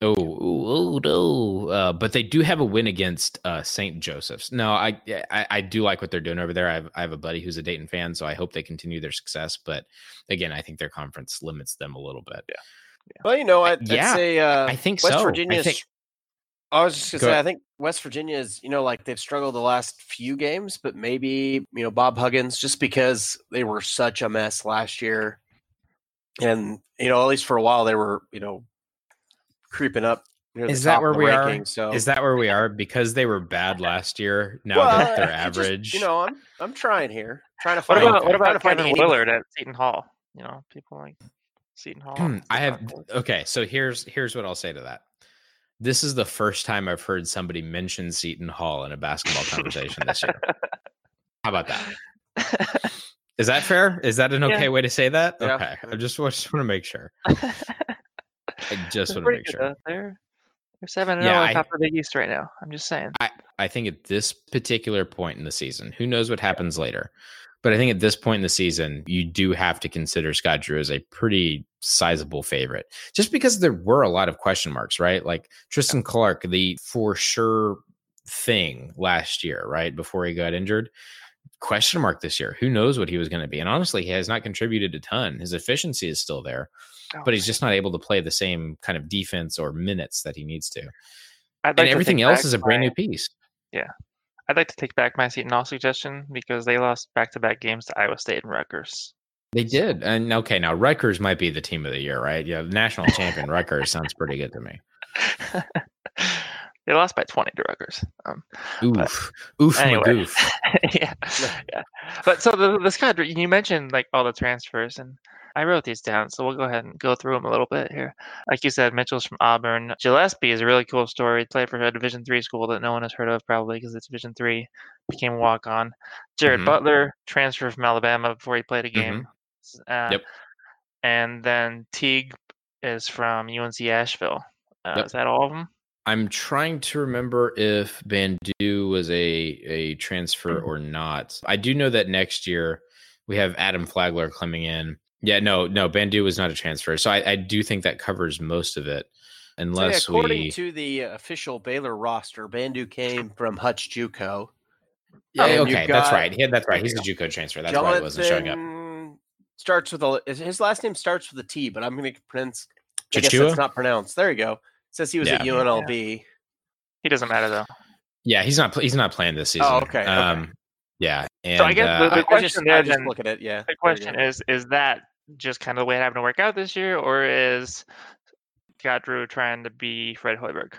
Oh, oh, no! Uh, but they do have a win against uh, St. Joseph's. No, I, I I do like what they're doing over there. I have, I have a buddy who's a Dayton fan, so I hope they continue their success. But again, I think their conference limits them a little bit. Well, you know, I'd, Yeah, say uh, I think West so. Virginia. I think I was just gonna Go say, ahead. I think West Virginia is, you know, like they've struggled the last few games, but maybe you know Bob Huggins just because they were such a mess last year, and you know at least for a while they were, you know, creeping up. Near the Is that top where of the we are? So is that where we are because they were bad last year. Now Well, that they're you just- average, you know, I'm I'm trying here, trying to What find. about what trying about to find Kevin Willard at Seton Hall? You know, people like Seton Hall. Hmm, I have okay. So here's here's what I'll say to that. This is the first time I've heard somebody mention Seton Hall in a basketball conversation this year. How about that? Is that fair? Is that an Yeah. okay way to say that? Yeah. Okay. I just, [LAUGHS] just want to make sure. I [LAUGHS] just want to make sure. They're they're seven and Yeah, on top of the East right now. I'm just saying. I think at this particular point in the season, who knows what happens later, but I think at this point in the season, you do have to consider Scott Drew as a pretty sizable favorite, just because there were a lot of question marks, right? Like Tristan Clark, the for sure thing last year, right before he got injured. Question mark this year. Who knows what he was going to be? And honestly, he has not contributed a ton. His efficiency is still there, Oh, but he's just not able to play the same kind of defense or minutes that he needs to. And like to everything else is a brand my- new piece. I'd like to take back my Seton Hall suggestion because they lost back to back games to Iowa State and Rutgers. They did. And okay, now Rutgers might be the team of the year, right? Yeah, national champion Rutgers sounds pretty good to me. [LAUGHS] they lost by 20 to Rutgers. Um, Oof. Oof Anyway. [LAUGHS] yeah, yeah. But so the the Scott, you mentioned like all the transfers, and I wrote these down, so we'll go ahead and go through them a little bit here. Like you said, Mitchell's from Auburn. Gillespie is a really cool story. Played for a Division three school that no one has heard of probably because it's Division three. Became a walk on. Jared Mhm. Butler transferred from Alabama before he played a game. Uh, Yep. And then Teague is from UNC Asheville. Uh, Yep. Is that all of them? I'm trying to remember if Bandoo was a a transfer Mm-hmm. or not. I do know that next year we have Adam Flagler coming in. Yeah, no, no, Bandoo was not a transfer. So I, I do think that covers most of it. So, yeah, Unless according we to the official Baylor roster, Bandoo came from Hutch JUCO. Yeah, and okay, you've that's got right. Yeah, that's right. He's a JUCO transfer. That's why he wasn't showing up. Starts with a his last name starts with a T, but I'm going to pronounce. I guess Chichua? that's not pronounced. There you go. says he was at Yeah. He doesn't matter though. Yeah, he's not. He's not playing this season. Oh, okay, okay. Um, yeah, and So I guess the- uh, the I- I question just, there I just then- look at it. Yeah. The question is: Is that just kind of the way it happened to work out this year, or is Scott Drew trying to be Fred Hoiberg?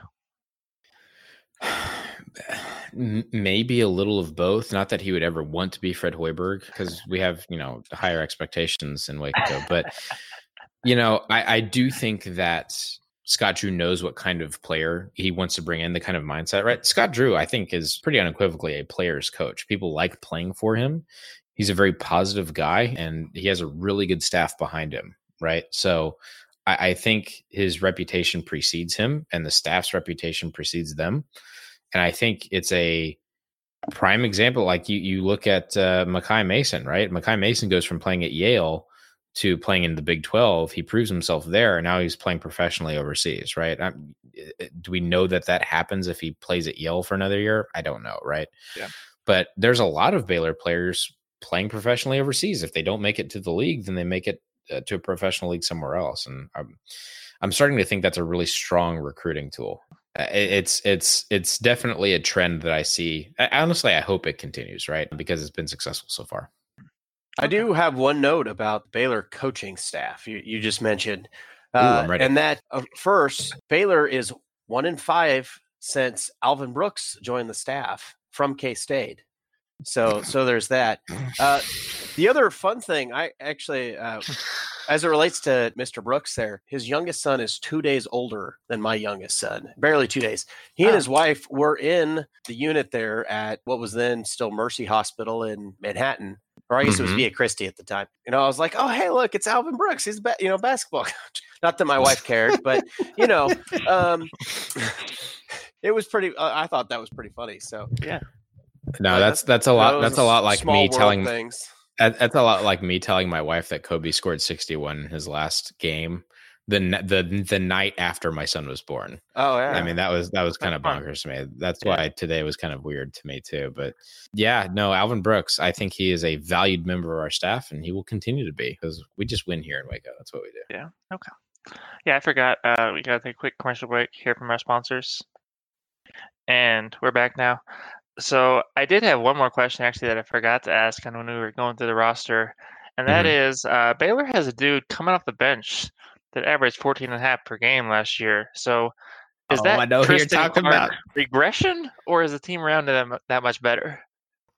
[SIGHS] Maybe a little of both. Not that he would ever want to be Fred Hoiberg, because we have you know higher expectations in Waco. But you know, I, I do think that Scott Drew knows what kind of player he wants to bring in, the kind of mindset. Right, Scott Drew, I think, is pretty unequivocally a player's coach. People like playing for him. He's a very positive guy, and he has a really good staff behind him. Right, so. I, I think his reputation precedes him, and the staff's reputation precedes them and I think it's a prime example. Like you, you look at uh, Makai Mason, right? Makai Mason goes from playing at Yale to playing in the Big 12, he proves himself there. And now he's playing professionally overseas, right? I'm, do we know that that happens if he plays at Yale for another year? I don't know, right? Yeah. But there's a lot of Baylor players playing professionally overseas. If they don't make it to the league, then they make it uh, to a professional league somewhere else. And I'm, I'm starting to think that's a really strong recruiting tool. Uh, it's it's it's definitely a trend that I see. I, honestly, I hope it continues, right? Because it's been successful so far. I do have one note about Baylor coaching staff. You, you just mentioned, Ooh, uh, I'm ready. and that uh, first Baylor is one in five since Alvin Brooks joined the staff from K State. So so there's that. Uh, the other fun thing, I actually, uh, as it relates to Mr. Brooks, there, his youngest son is two days older than my youngest son, barely two days. He and his wife were in the unit there at what was then still Mercy Hospital in Manhattan, or I guess it was. Via Christi at the time. You know, I was like, oh hey, look, it's Alvin Brooks. He's ba- you know basketball coach. [LAUGHS] Not that my wife cared, but you know, um, [LAUGHS] it was pretty. Uh, I thought that was pretty funny. So No, that's that's a lot. That's a lot like me telling. things. That, that's a lot like me telling my wife that Kobe scored 61 in his last game. The the the night after my son was born. Oh yeah. I mean, that was that was kind of bonkers to me. That's Yeah. why today was kind of weird to me too. But yeah, no, Alvin Brooks. I think he is a valued member of our staff, and he will continue to be because we just win here in Waco. That's what we do. Yeah. Okay. Yeah, I forgot. Uh, we got to take a quick commercial break here from our sponsors. And we're back now. So I did have one more question actually that I forgot to ask on when we were going through the roster. And that Mhm. is, uh, Baylor has a dude coming off the bench that averaged 14 and a half per game last year. So is Oh, that I know who you're talking Clark about. regression or is the team around them that much better?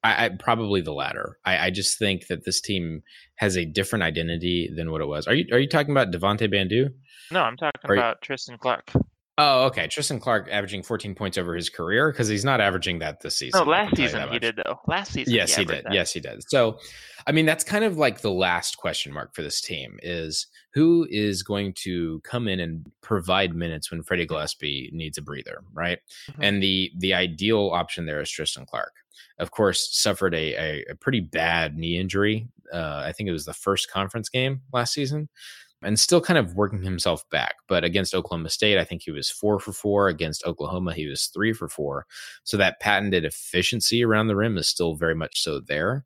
I, I probably the latter. I, I just think that this team has a different identity than what it was. Are you are you talking about Devonte Bandoo? No, I'm talking Are you- about Tristan Clark. Oh, okay. Tristan Clark averaging 14 points over his career because he's not averaging that this season. No, last season he did though. Last season, Yes, he averaged did. that. Yes, he did. So, I mean, that's kind of like the last question mark for this team is who is going to come in and provide minutes when Freddie Gillespie needs a breather, right? Mhm. And the the ideal option there is Tristan Clark. Of course, suffered a a, a pretty bad knee injury. Uh, I think it was the first conference game last season. And still kind of working himself back. But against Oklahoma State, I think he was four for four. Against Oklahoma, he was three for four. So that patented efficiency around the rim is still very much so there.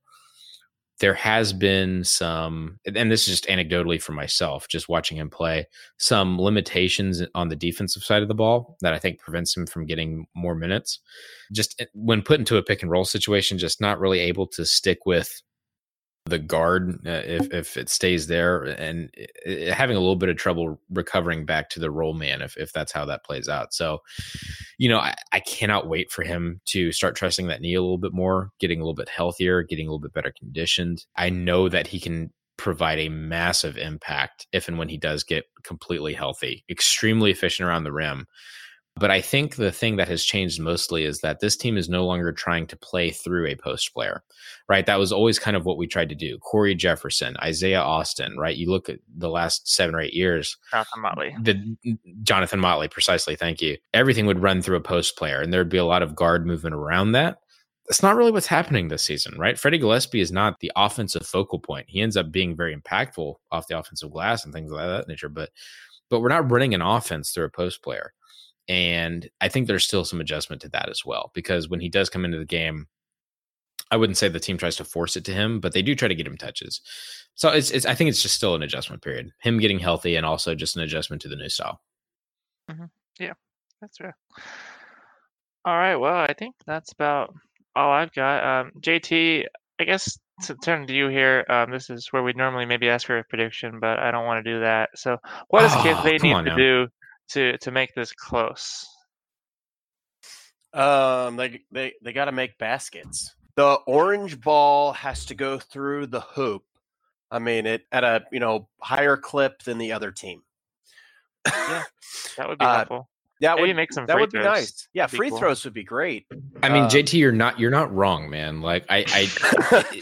There has been some, and this is just anecdotally for myself, just watching him play, some limitations on the defensive side of the ball that I think prevents him from getting more minutes. Just eh, when put into a pick and roll situation, just not really able to stick with the guard uh, if if it stays there and having a little bit of trouble recovering back to the role man if if that's how that plays out. So, you know, I, I cannot wait for him to start trusting that knee a little bit more, getting a little bit healthier, getting a little bit better conditioned. I know that he can provide a massive impact if and when he does get completely healthy, extremely efficient around the rim. But I think the thing that has changed mostly is that this team is no longer trying to play through a post player, right? That was always kind of what we tried to do. Cory Jefferson, Isaiah Austin, right? You look at the last seven or eight years, Jonathan Motley. the Jonathan Motley, precisely. Thank you. Everything would run through a post player, and there'd be a lot of guard movement around that. That's not really what's happening this season, right? Freddie Gillespie is not the offensive focal point. He ends up being very impactful off the offensive glass and things of that nature, but but we're not running an offense through a post player. And I think there's still some adjustment to that as well, because when he does come into the game, I wouldn't say the team tries to force it to him, but they do try to get him touches. So it's, it's I think it's just still an adjustment period. Him getting healthy and also just an adjustment to the new style. Yeah, that's right. All right. Well, I think that's about all I've got. Um, JT, I guess to turn to you here. Um, this is where we'd normally maybe ask for a prediction, but I don't want to do that. So, what does Kid Oh, they come need to now. do to to make this close? Um, they they they got to make baskets. The orange ball has to go through the hoop. I mean, it at a you know higher clip than the other team. Yeah. [LAUGHS] That would be Uh, helpful. that Maybe would make some that free would be throws. nice. Yeah, That'd free cool. throws would be great. I mean, Uh, JT, you're not you're not wrong, man. Like I I [LAUGHS]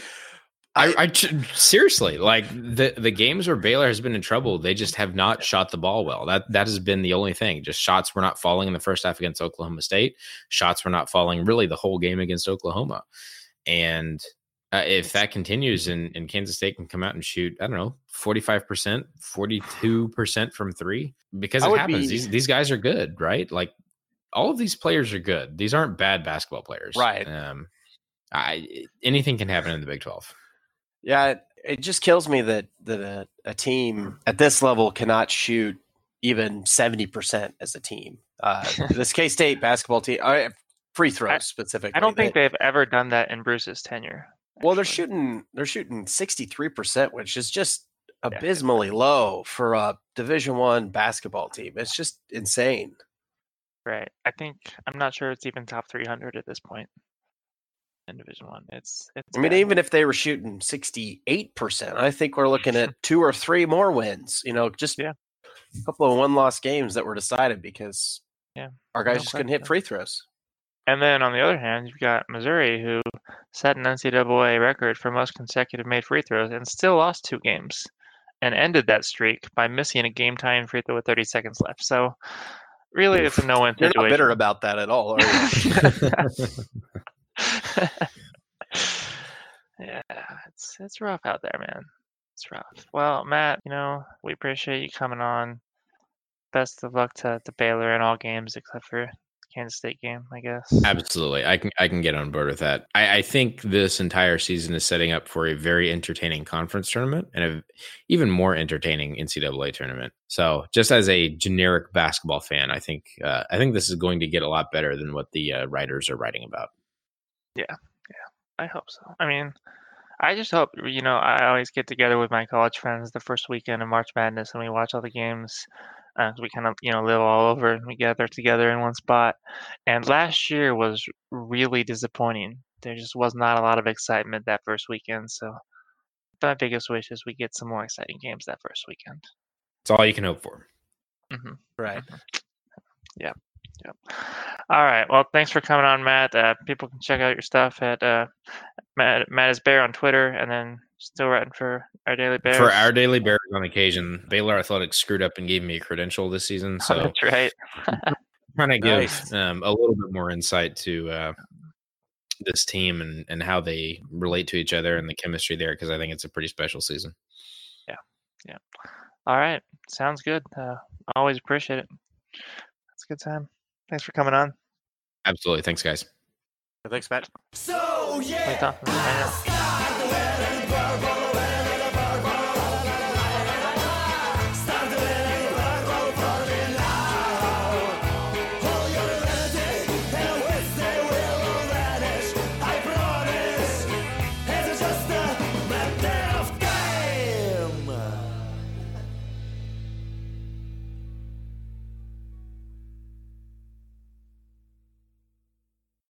I, I seriously like the the games where Baylor has been in trouble, they just have not shot the ball well. That that has been the only thing. Just shots were not falling in the first half against Oklahoma State. Shots were not falling really the whole game against Oklahoma. And Uh, if that continues and, and Kansas State can come out and shoot, I don't know, 45%, 42% from three, because it happens. be- These, these guys are good, right? Like all of these players are good. These aren't bad basketball players. Right. Um, I, anything can happen in the Big 12. Yeah, it, it just kills me that that a, a team at this level cannot shoot even seventy percent as a team. Uh, [LAUGHS] this K State basketball team, uh, free throws I- specifically. I don't think they, they've ever done that in Bruce's tenure. Well, they're shooting they're shooting sixty three percent, which is just Yeah. abysmally low for a Division One basketball team. It's just insane. Right. I think I'm not sure it's even top 300 at this point in Division One. It's it's. I mean, bad. even if they were shooting sixty eight percent, I think we're looking mm-hmm. at two or three more wins. You know, just Yeah. a couple of one loss games that were decided because Yeah. our guys No just couldn't hit free throws. And then on the other hand, you've got Missouri, who set an NCAA record for most consecutive made free throws and still lost two games and ended that streak by missing a game time free throw with 30 seconds left. So really, it's a no win You're situation. not bitter about that at all, are you? [LAUGHS] [LAUGHS] [LAUGHS] [LAUGHS] yeah, it's it's rough out there, man. It's rough. Well, Matt, you know, we appreciate you coming on. Best of luck to, to Baylor in all games except for Kansas State game, I guess. Absolutely. I can I can get on board with that. I, I think this entire season is setting up for a very entertaining conference tournament and a even more entertaining NCAA tournament. So just as a generic basketball fan, I think uh, I think this is going to get a lot better than what the uh, writers are writing about. I hope so. I mean, I just hope you know. I always get together with my college friends the first weekend of March Madness, and we watch all the games. Uh, we kind of you know live all over, and we gather together in one spot. And last year was really disappointing. There just was not a lot of excitement that first weekend. So my biggest wish is we get some more exciting games that first weekend. It's all you can hope for. hmm right. Yep. All right. Well, thanks for coming on, Matt. Uh, people can check out your stuff at uh, Matt, Matt is Bear on Twitter, and then still writing for our Daily Bears. For our daily bears on occasion, Baylor Athletics screwed up and gave me a credential this season. Oh, [LAUGHS] So that's right. [LAUGHS] trying to give Nice. um, a little bit more insight to uh, this team and, and how they relate to each other and the chemistry there because I think it's a pretty special season. Yeah. Yeah. All right. Sounds good. Uh, always appreciate it. It's a good time. Thanks for coming on. Absolutely. Thanks, guys. Thanks, Matt. So yeah, Tom, hang on.